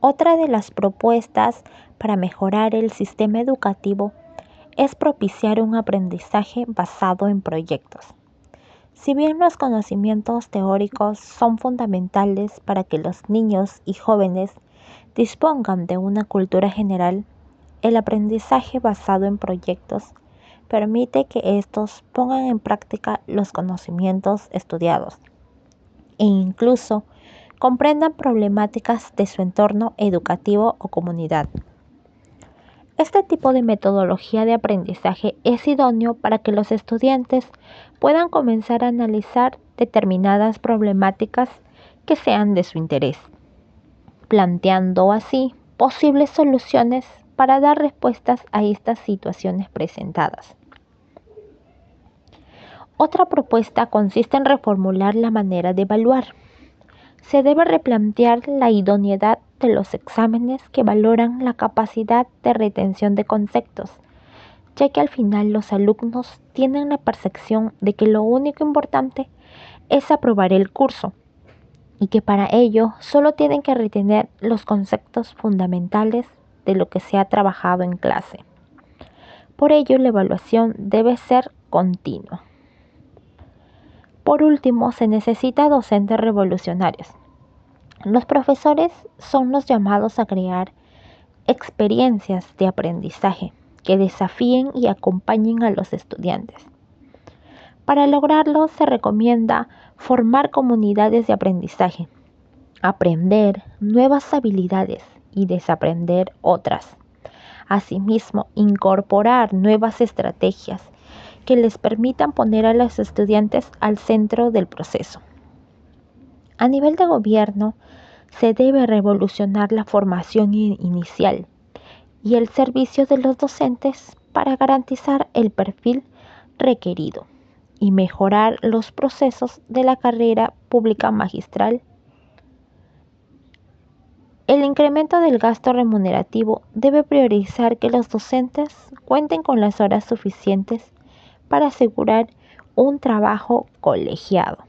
Otra de las propuestas para mejorar el sistema educativo es propiciar un aprendizaje basado en proyectos. Si bien los conocimientos teóricos son fundamentales para que los niños y jóvenes dispongan de una cultura general, el aprendizaje basado en proyectos permite que estos pongan en práctica los conocimientos estudiados e incluso comprendan problemáticas de su entorno educativo o comunidad. Este tipo de metodología de aprendizaje es idóneo para que los estudiantes puedan comenzar a analizar determinadas problemáticas que sean de su interés, planteando así posibles soluciones para dar respuestas a estas situaciones presentadas. Otra propuesta consiste en reformular la manera de evaluar. Se debe replantear la idoneidad de los exámenes que valoran la capacidad de retención de conceptos, ya que al final los alumnos tienen la percepción de que lo único importante es aprobar el curso y que para ello solo tienen que retener los conceptos fundamentales de lo que se ha trabajado en clase. Por ello, la evaluación debe ser continua. Por último, se necesita docentes revolucionarios. Los profesores son los llamados a crear experiencias de aprendizaje que desafíen y acompañen a los estudiantes. Para lograrlo se recomienda formar comunidades de aprendizaje, aprender nuevas habilidades y desaprender otras. Asimismo, incorporar nuevas estrategias que les permitan poner a los estudiantes al centro del proceso. A nivel de gobierno, se debe revolucionar la formación inicial y el servicio de los docentes para garantizar el perfil requerido y mejorar los procesos de la carrera pública magistral. El incremento del gasto remunerativo debe priorizar que los docentes cuenten con las horas suficientes para asegurar un trabajo colegiado.